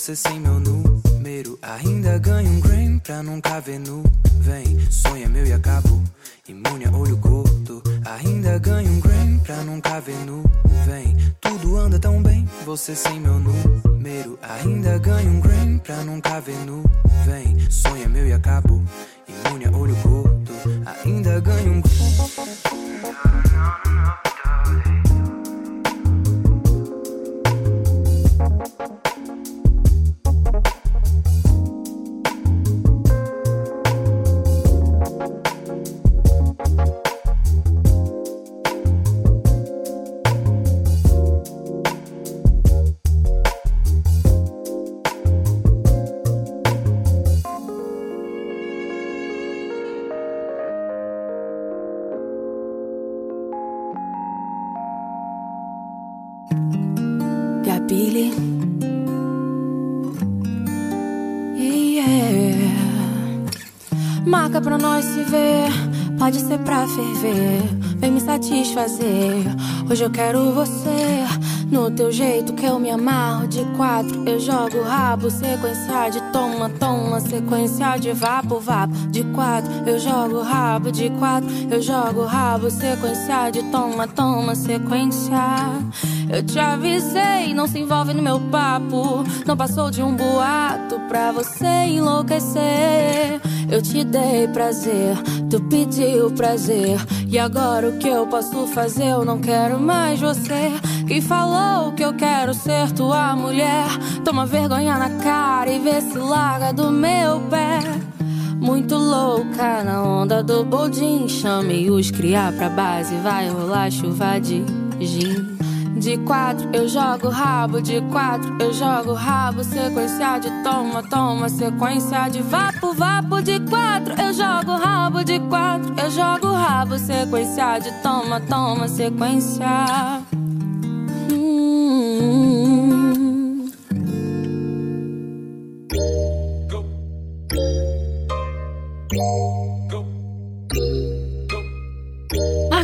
você sem meu número. Ainda ganho um Grammy pra nunca ver nu. Vem, sonho é meu e acabou. Imune a olho gordo. Ainda ganho um Grammy pra nunca ver nu. Vem, tudo anda tão bem, você sem meu número. Ainda ganho um Grammy pra nunca ver nu. Vem, sonho é meu e acabou. Imune a olho gordo. Ainda ganho um Gabile. Yeah. Marca pra nós se ver, pode ser pra ferver. Vem me satisfazer. Hoje eu quero você. No teu jeito que eu me amarro de quatro, eu jogo rabo, sequência de toma, toma, sequência de vapo, vapo. De quatro, eu jogo rabo, de quatro, eu jogo rabo, sequência de toma, toma, sequência. Eu te avisei, não se envolve no meu papo. Não passou de um boato pra você enlouquecer. Eu te dei prazer, tu pediu prazer. E agora o que eu posso fazer? Eu não quero mais você. Quem falou que eu quero ser tua mulher? Toma vergonha na cara e vê se larga do meu pé. Muito louca na onda do boldin. Chame os criar pra base, vai rolar chuva de gin. De quatro eu jogo rabo, de quatro eu jogo rabo. Sequência de toma, toma, sequência de vapo, vapo. De quatro eu jogo rabo, de quatro eu jogo rabo. Sequência de toma, toma, sequência.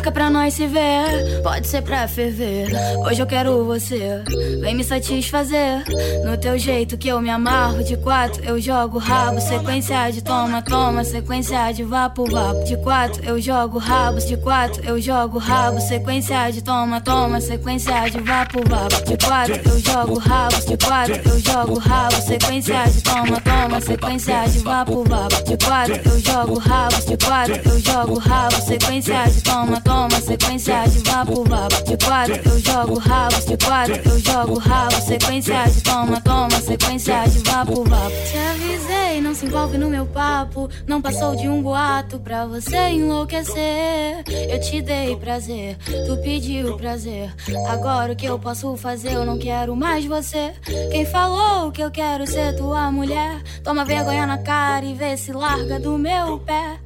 Marca pra nós se ver, pode ser pra ferver. Hoje eu quero você, vem me satisfazer. No teu jeito que eu me amarro. De quatro eu jogo rabo, sequência de toma, toma, sequência de vapo, vapo. De quatro eu jogo rabos, de quatro eu jogo rabo, sequência de toma, toma, sequência de vapo, vapo. De quatro eu jogo de quatro eu jogo rabo, sequência de toma, toma, sequência de vapo, vapo. De quatro eu jogo de quatro eu jogo rabo, sequência de toma, toma, sequência de vapo, vapo. De quatro eu jogo rabos, de quatro eu jogo rabo, sequência de toma, toma, sequência de vapo, vapo. Te avisei, não se envolve no meu papo, não passou de um boato pra você enlouquecer. Eu te dei prazer, tu pediu prazer. Agora o que eu posso fazer? Eu não quero mais você. Quem falou que eu quero ser tua mulher? Toma vergonha na cara e vê se larga do meu pé.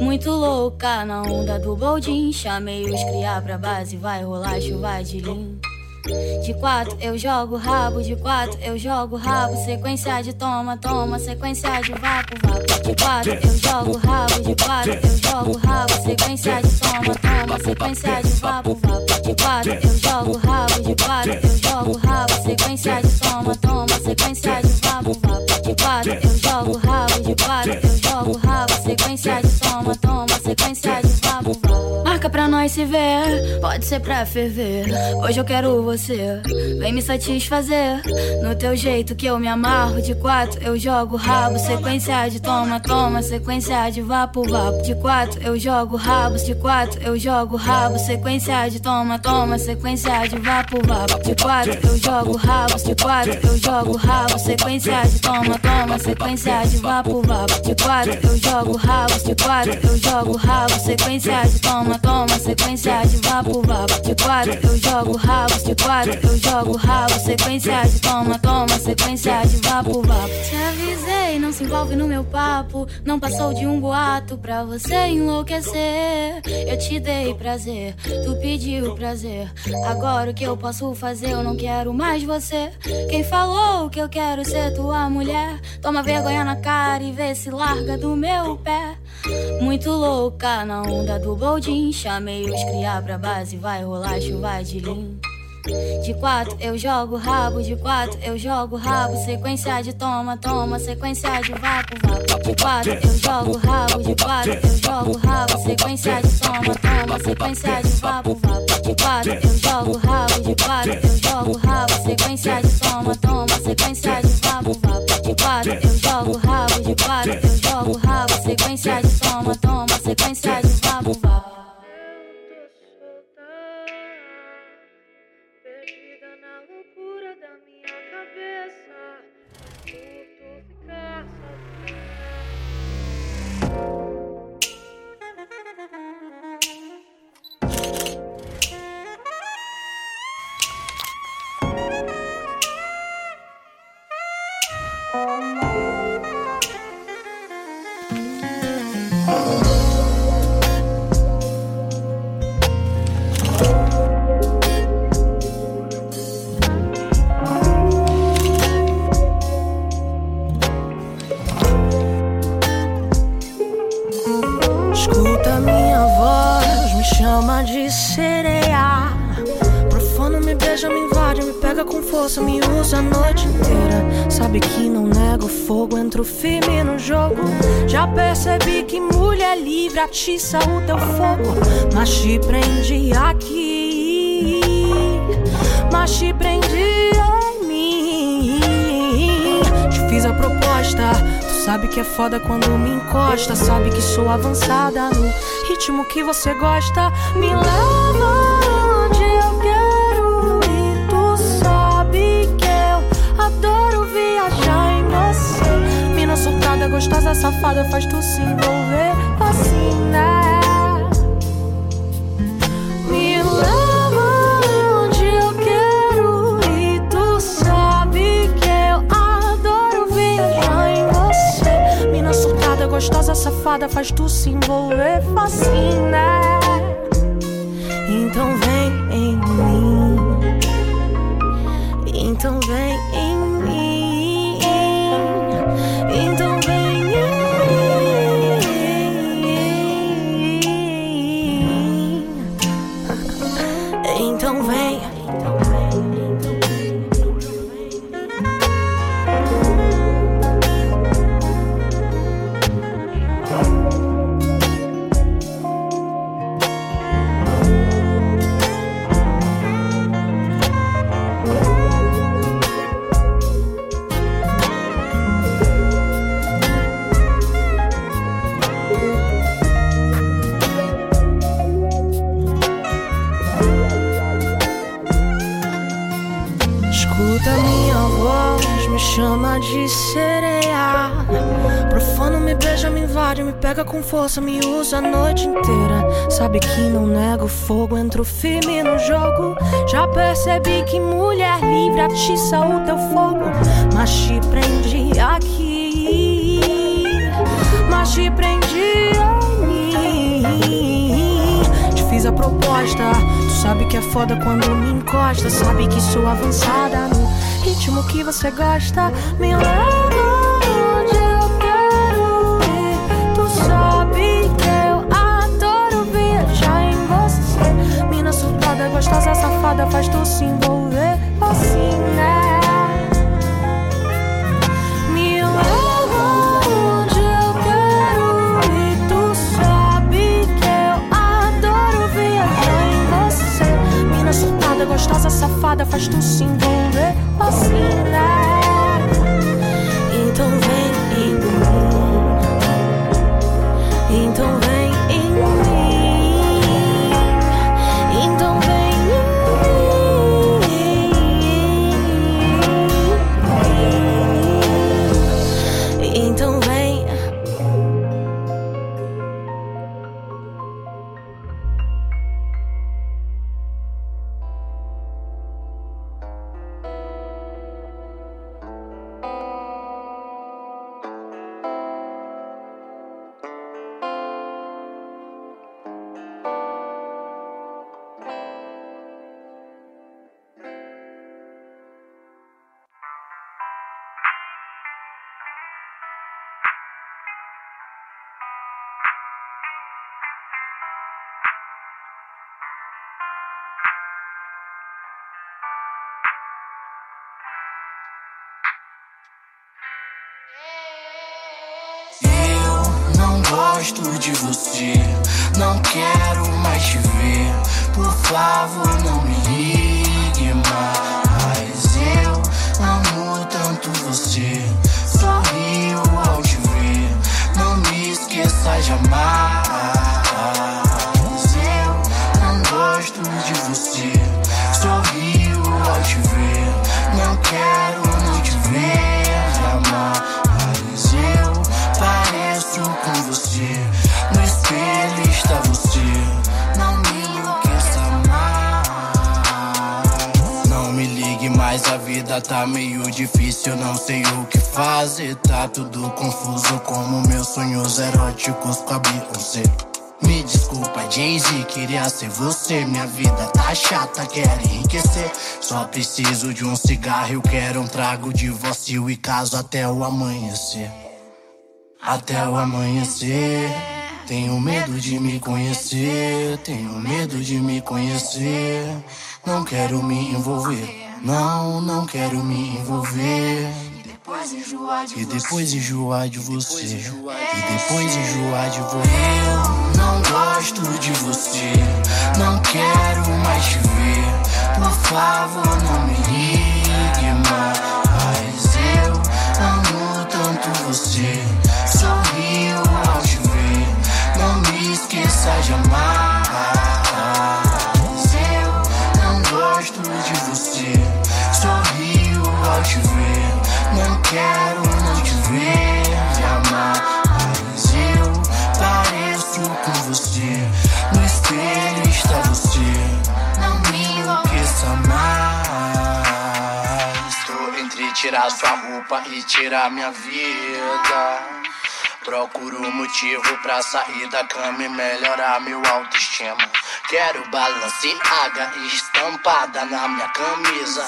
Muito louca na onda do boldin. Chamei os criar pra base, vai rolar chuva de lim. De quatro eu jogo rabo, de quatro eu jogo rabo. Sequência de toma, toma, sequência de vapo, vapo. De quatro eu jogo rabo, de quatro eu jogo rabo. Sequência de toma, toma, sequência de vapo, vapo. De quatro eu jogo rabo, de quatro eu jogo rabo. Sequência de toma, toma, sequência de vapo, vapo. De quatro eu jogo rabo, de quatro eu jogo rabo. Sequência de toma, toma, sequência de vapo, Marca pra nós se ver, pode ser pra ferver. Hoje eu quero você, vem me satisfazer. No teu jeito que eu me amarro, de quatro eu jogo rabo. Sequência de toma, toma, sequência de vapo, vapo. De quatro eu jogo rabos, de quatro eu jogo rabo. Sequência de toma, toma, sequência de vapo, vapo. De quatro eu jogo rabos, de quatro eu jogo rabo. Sequência de toma, toma, sequência de vapo, vapo. De quatro eu jogo rabos, de quatro eu jogo rabo. Sequência de toma, toma, sequência de vapo, vapo. De quatro eu jogo rabos, de quatro eu jogo rabo. Sequência de toma, toma, sequência de vapo, vapo. Te avisei, não se envolve no meu papo. Não passou de um boato pra você enlouquecer. Eu te dei prazer, tu pediu prazer. Agora o que eu posso fazer? Eu não quero mais você. Quem falou que eu quero ser tua mulher? Toma vergonha na cara e vê se larga do meu pé. Muito louca na onda do boldin. Chamei os criar pra base, vai rolar chuva de lim. De quatro eu jogo rabo, de quatro eu jogo rabo. Sequência de toma, toma, sequência de vapo, vapo. De quatro eu jogo rabo, de quatro eu jogo rabo. Sequência de toma, toma, sequência de vapo, vapo. De quatro eu jogo rabo, de quatro eu jogo rabo. Sequência de toma, toma, sequência de vapo, vapo. De quatro eu jogo rabo, de quatro eu jogo rabo. Sequência de toma, toma, sequência de vapo, vapo. Atiça o teu fogo, mas te prendi aqui, mas te prendi em mim. Te fiz a proposta. Tu sabe que é foda quando me encosta. Sabe que sou avançada no ritmo que você gosta. Me leva onde eu Soltada, gostosa, safada, faz tu se envolver assim, né? Me leva onde eu quero ir. Tu sabe que eu adoro viajar em você. Mina surtada, gostosa, safada, faz tu se envolver assim, né? Então vem em mim. Pega com força, me usa a noite inteira. Sabe que não nego fogo, entro firme no jogo. Já percebi que mulher livre atiça o teu fogo. Mas te prendi aqui, mas te prendi aí. Te fiz a proposta, tu sabe que é foda quando me encosta. Sabe que sou avançada no ritmo que você gosta. Me leva. Gostosa, safada, faz tu se envolver assim, né? Me leva onde eu quero ir. Tu sabe que eu adoro viajar em você. Mina surtada, gostosa, safada, faz tu se envolver assim, né? Então vem Por favor, não me ligue mais. Eu amo tanto você, sorrio ao te ver. Não me esqueça jamais. Vida tá meio difícil. Não sei o que fazer. Tá tudo confuso como meus sonhos eróticos com a Beyoncé. Me desculpa, Jay-Z, queria ser você. Minha vida tá chata, quero enriquecer. Só preciso de um cigarro, eu quero um trago de vacil e caso até o amanhecer. Até o amanhecer. Tenho medo de me conhecer, tenho medo de me conhecer. Não quero me envolver, não, não quero me envolver. E depois enjoar de você. E depois enjoar de você. Eu não gosto de você. Não quero mais te ver. Por favor, não me ligue mais. Eu amo tanto você. Sorrio ao te ver. Não me esqueça jamais. Quero não te ver jamais. Eu pareço com você. No espelho está você. Não me enlouqueça mais. Tô entre tirar sua roupa e tirar minha vida. Procuro motivo pra sair da cama e melhorar meu autoestima. Quero balanceaga estampada na minha camisa.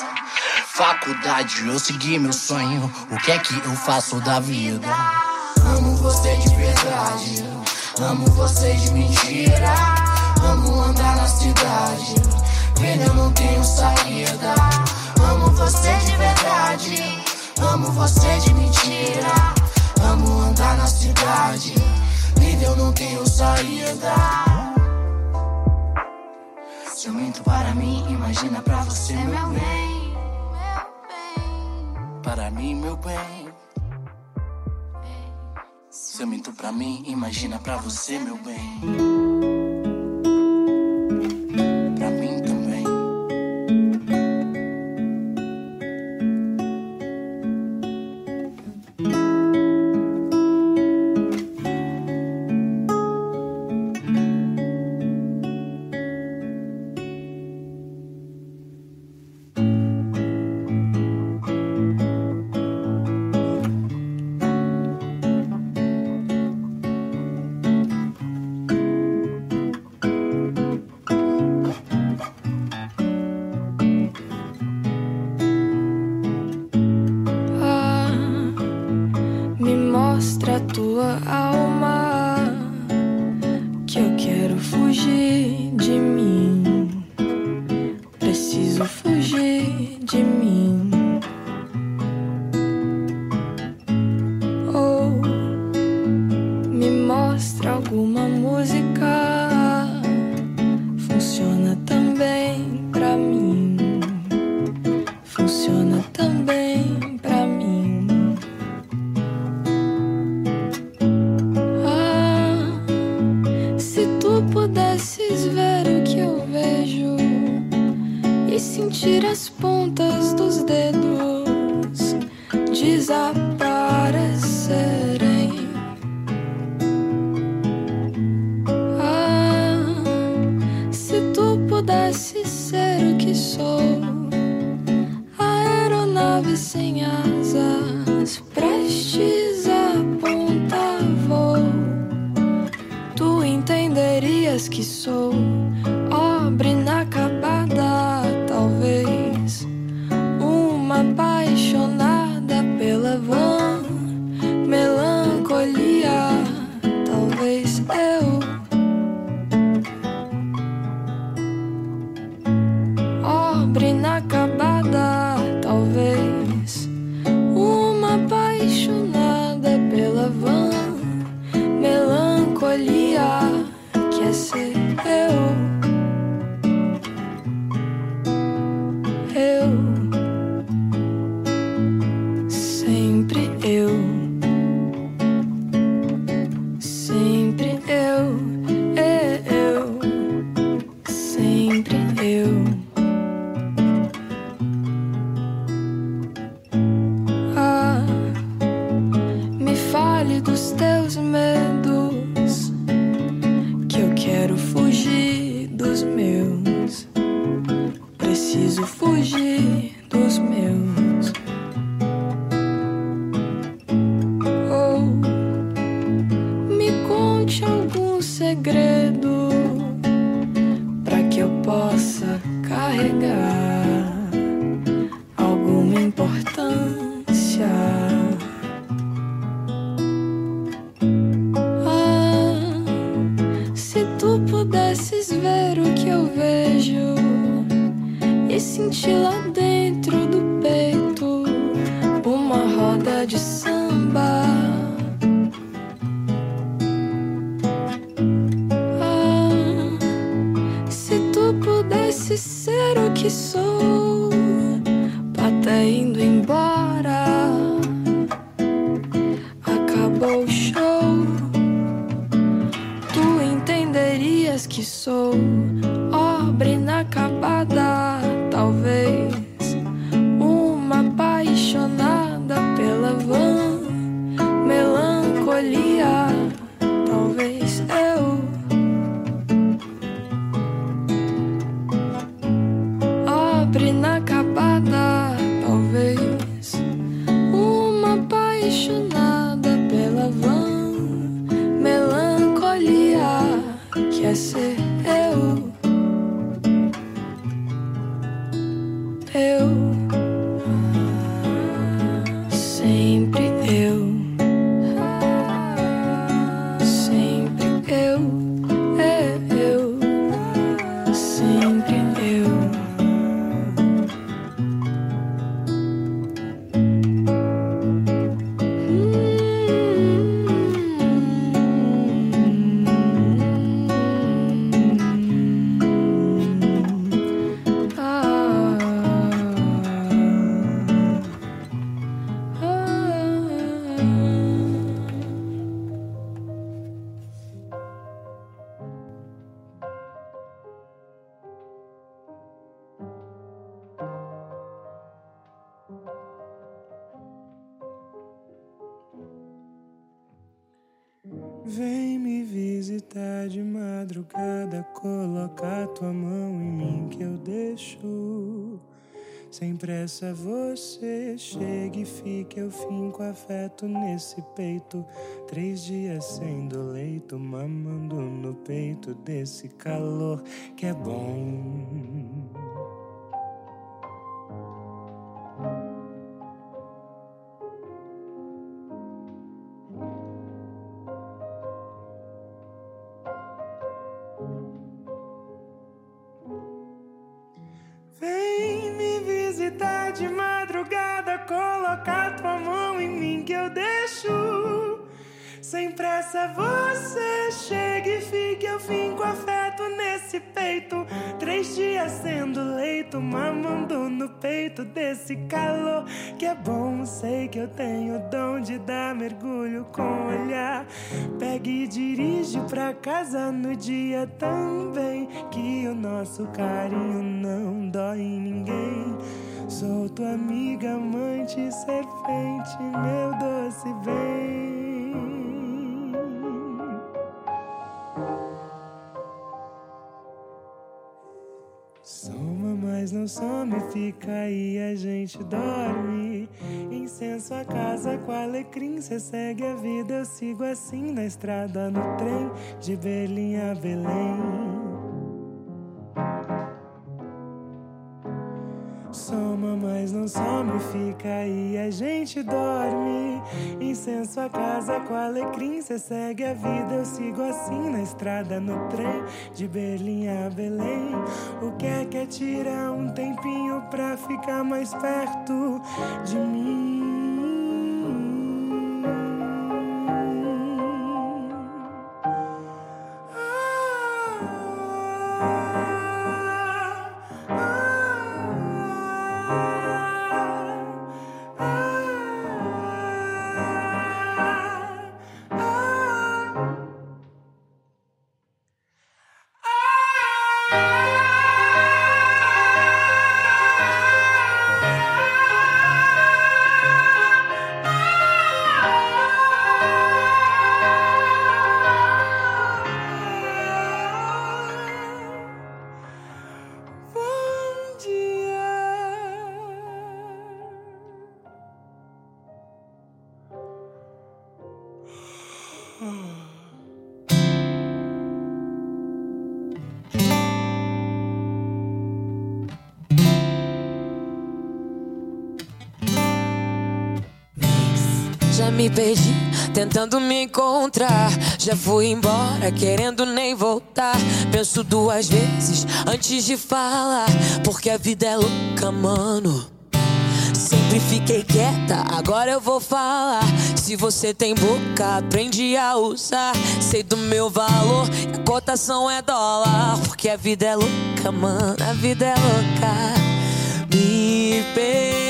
Faculdade, eu segui meu sonho. O que é que eu faço da vida? Amo você de verdade. Amo você de mentira. Amo andar na cidade. Vendo eu não tenho saída. Amo você de verdade. Amo você de mentira. Amo andar na cidade. Eu não tenho saída. Se eu minto para mim, imagina pra você, meu bem. Para mim, meu bem. Se eu minto pra mim, imagina pra você, meu bem. should I? algust tõuseme. приносит. madrugada, colocar tua mão em mim que eu deixo. Sem pressa você chegue e fique, eu finco afeto nesse peito. Três dias sendo leito, mamando no peito desse calor que é bom no dia também. Que o nosso carinho some, fica aí, a gente dorme. Incenso a casa com alecrim, cê segue a vida, eu sigo assim na estrada, no trem, de Berlim a Belém. Mas não some, fica aí, a gente dorme. Incenso a casa com alecrim, cê segue a vida, eu sigo assim na estrada, no trem, de Berlim a Belém. O que é que é tirar um tempinho pra ficar mais perto de mim? Perdi tentando me encontrar. Já fui embora querendo nem voltar. Penso duas vezes antes de falar. Porque a vida é louca, mano. Sempre fiquei quieta, agora eu vou falar. Se você tem boca, aprende a usar. Sei do meu valor, a cotação é dólar. Porque a vida é louca, mano, a vida é louca. Me perdi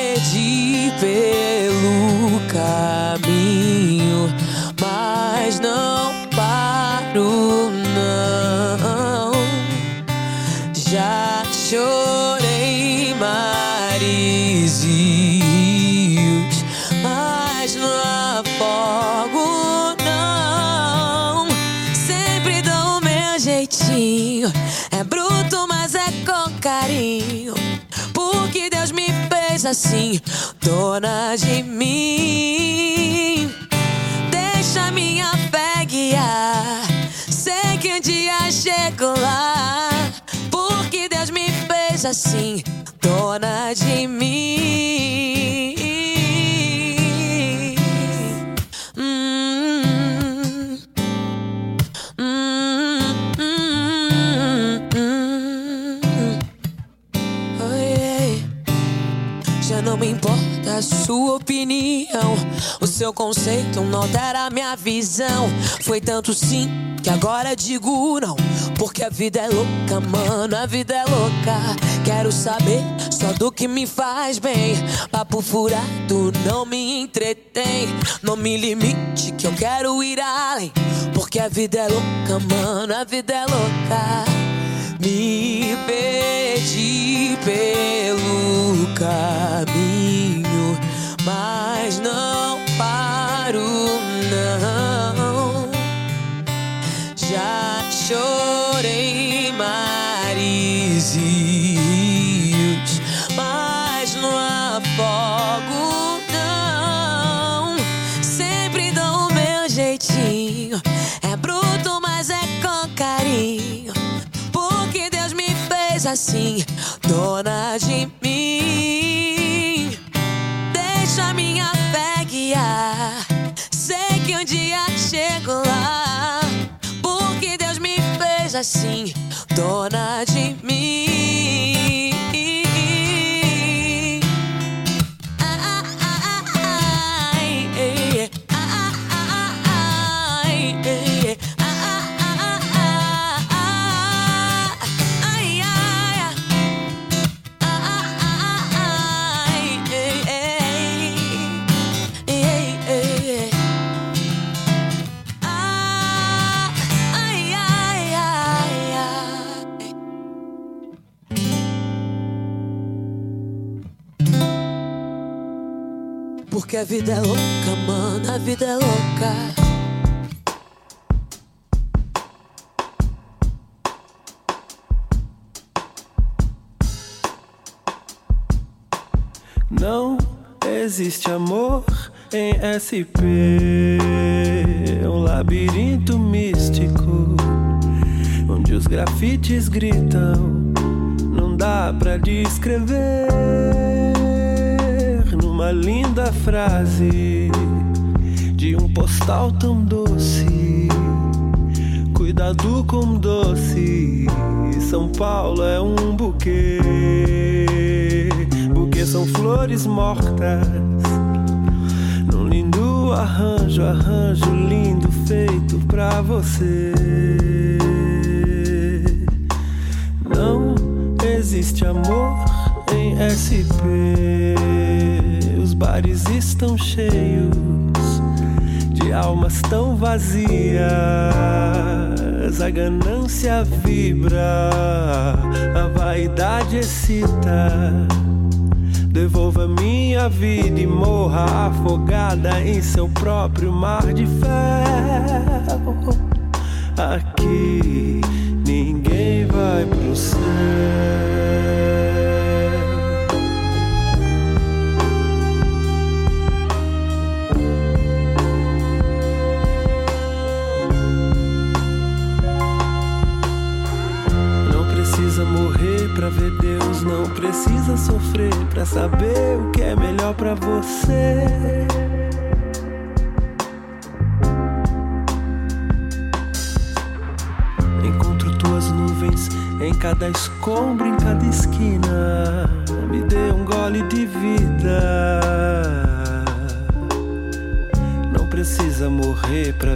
pelo caminho, mas não paro, não. Já chorei mares assim, dona de mim. Deixa minha fé guiar. Sei que um dia chego lá. Porque Deus me fez assim, dona de mim. Sua opinião. O seu conceito não altera a minha visão. Foi tanto sim que agora digo não. Porque a vida é louca, mano, a vida é louca. Quero saber só do que me faz bem. Papo furado não me entretém. Não me limite que eu quero ir além. Porque a vida é louca, mano, a vida é louca. Me perdi pelo caminho, Chorei mares e rios, mas não afogo, não. Sempre dou o meu jeitinho. É bruto, mas é com carinho. Porque Deus me fez assim, dona de mim. Deixa minha fé guiar. Sei que um dia chego lá. Assim, dona de mim. Que a vida é louca, mano, a vida é louca. Não existe amor em SP, um labirinto místico onde os grafites gritam. Não dá pra descrever numa linda frase de um postal tão doce. Cuidado com doce, São Paulo é um buquê são flores mortas. Num lindo arranjo, arranjo lindo feito pra você. Não existe amor em SP. Bares estão cheios de almas tão vazias. A ganância vibra, a vaidade excita. Devolva minha vida e morra afogada em seu próprio mar de ferro. Aqui ninguém vai pro céu. Sofrer pra saber o que é melhor pra você. Encontro tuas nuvens em cada escombro, em cada esquina. Me dê um gole de vida. Não precisa morrer pra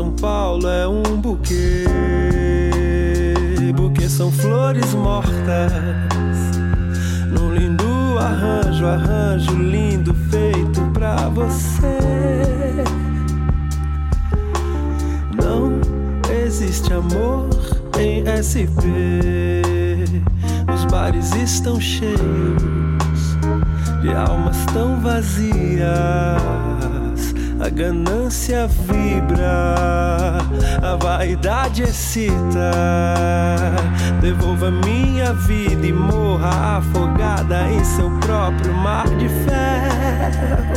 São Paulo é um buquê, buquê são flores mortas arranjo, arranjo lindo feito pra você. Não existe amor em SP. Os bares estão cheios de almas tão vazias a ganância vibra, a vaidade excita. Devolva minha vida e morra afogada em seu próprio mar de ferro.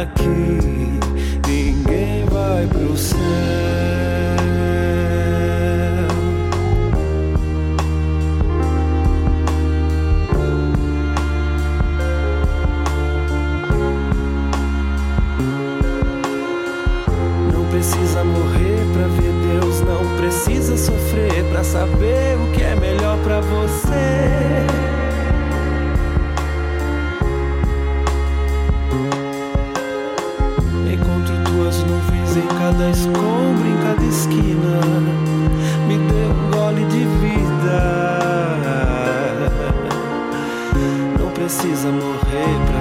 Aqui ninguém vai pro céu. Precisa sofrer pra saber o que é melhor pra você. Encontro tuas nuvens em cada escombro, em cada esquina. Me dê um gole de vida. Não precisa morrer pra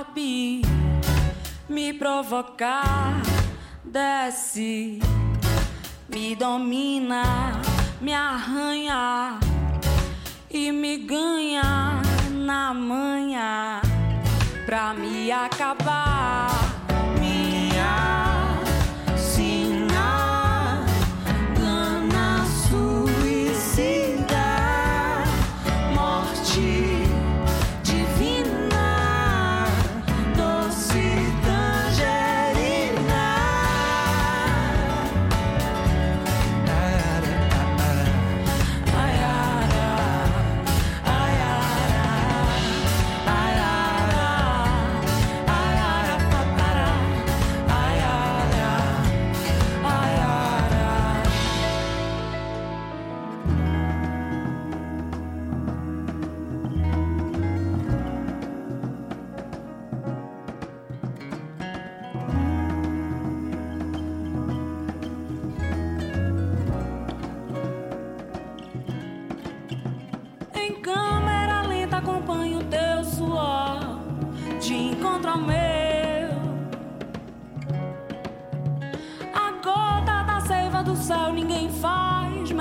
sabe me provocar, desce, me domina, me arranha e me ganha na manhã pra me acabar.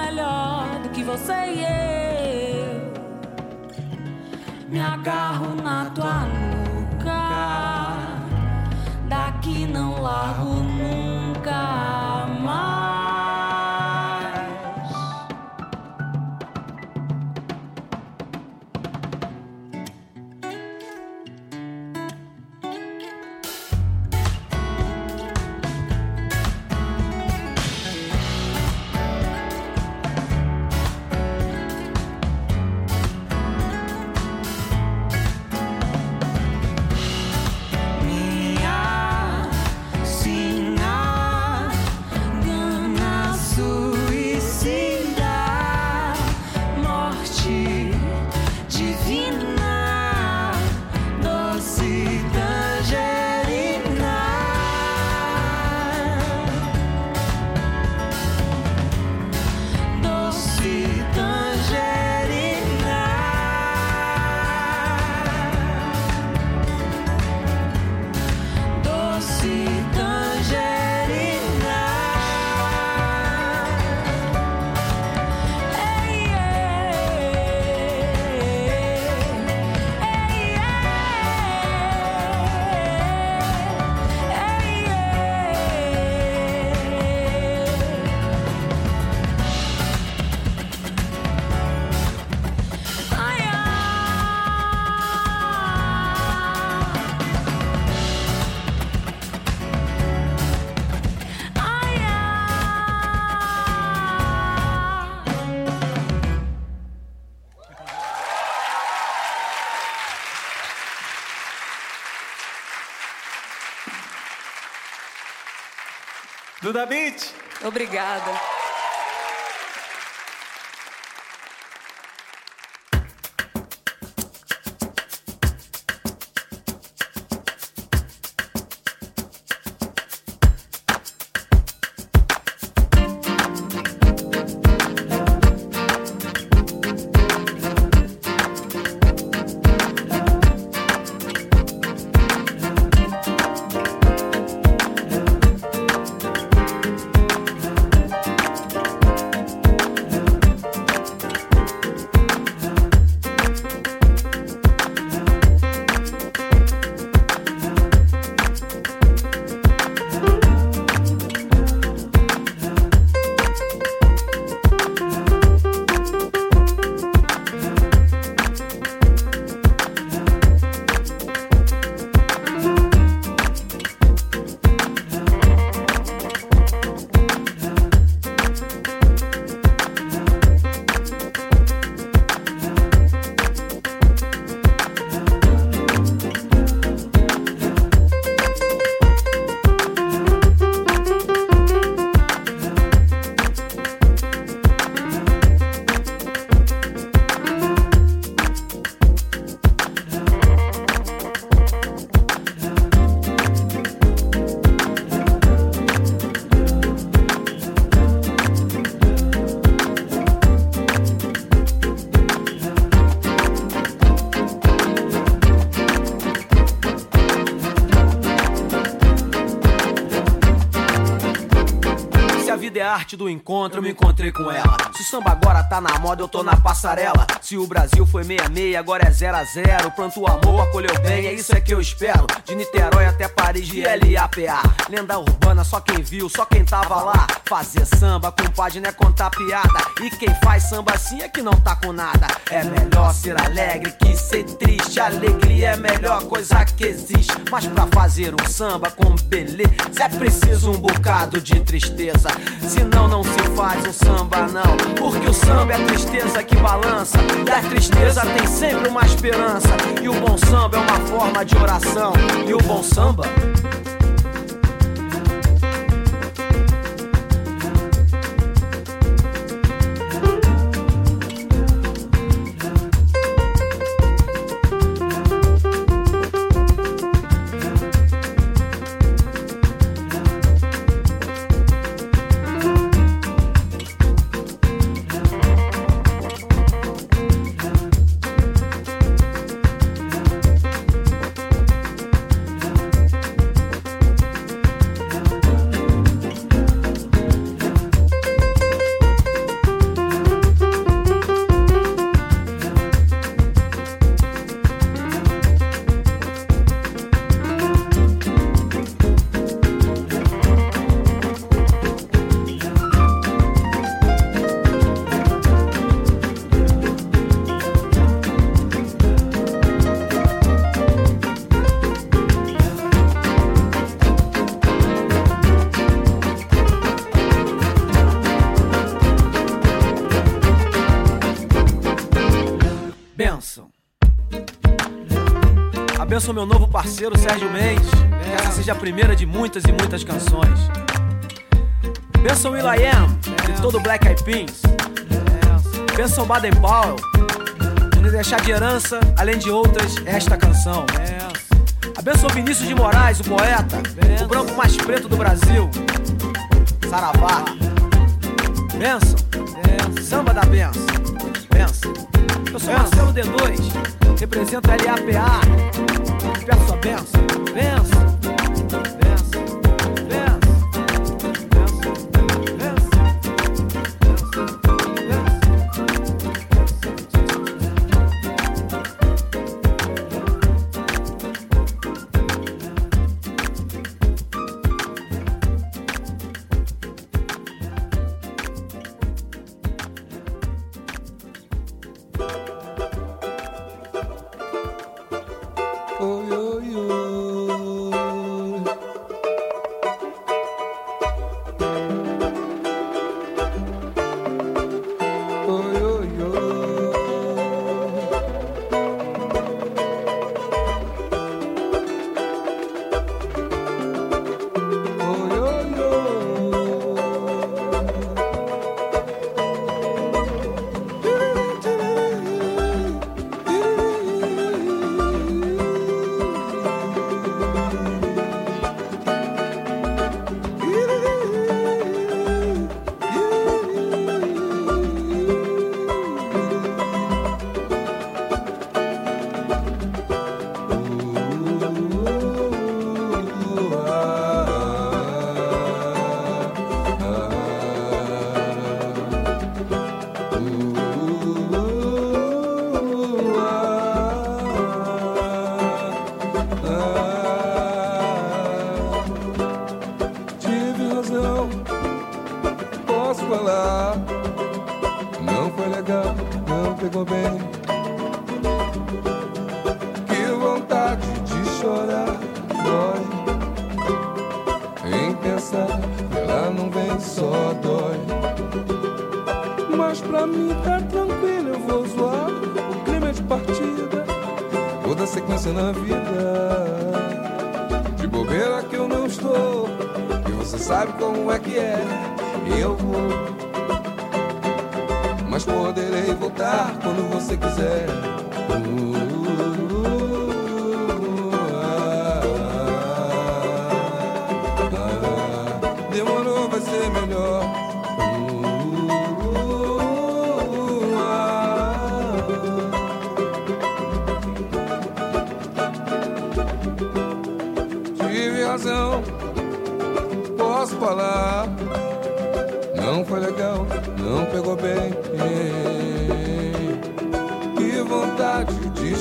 melhor do que você e eu. Me agarro na tua nuca, daqui não largo. Amit. Obrigada. Do encontro, eu me encontrei com ela. Se o samba agora tá na moda, eu tô na passarela. Se o Brasil foi 66, agora é 0 a 0 Planto o amor, acolheu bem, é isso é que eu espero. De Niterói até Paris, de LAPA. Lenda urbana, só quem viu, só quem tava lá. Fazer samba, compadre, não é contar piada. E quem faz samba assim é que não tá com nada. É melhor ser alegre que ser triste. Alegria é a melhor coisa que existe. Mas pra fazer um samba com beleza, é preciso um bocado de tristeza. Senão não se faz um samba, não. Porque o samba é a tristeza que balança. E a tristeza tem sempre uma esperança. E o bom samba é uma forma de oração. E o bom samba. Abençoa meu novo parceiro Sérgio Mendes. Que essa seja a primeira de muitas e muitas canções. Benção Will I Am, de todo Black Eyed Peas. Benção Baden Powell. De me deixar de herança, além de outras, esta canção. Abençoa Vinícius de Moraes, o poeta. O branco mais preto do Brasil. Saravá. Benção. Samba da benção. Benção. Eu sou Marcelo D2, represento a LAPA. Peço a benção, benção,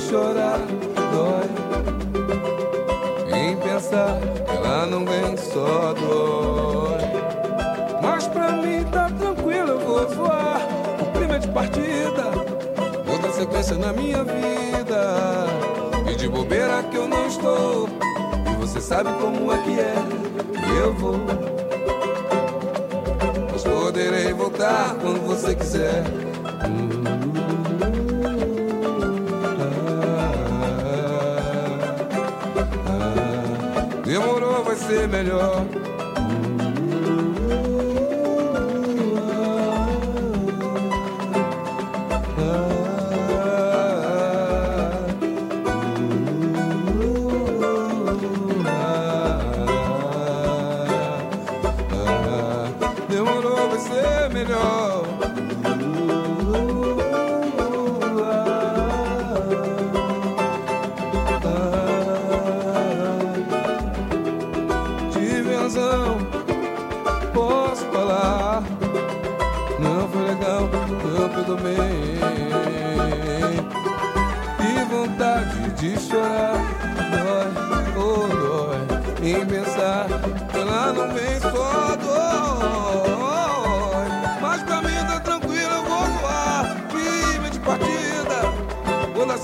chorar dói. Em pensar que ela não vem só dói. Mas pra mim tá tranquilo, eu vou voar. O clima é de partida, outra sequência na minha vida. E de bobeira que eu não estou. E você sabe como é que é. Eu vou. Mas poderei voltar quando você quiser. Ser melhor.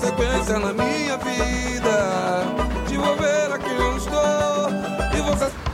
Vou na minha vida. De volver eu estou. E você.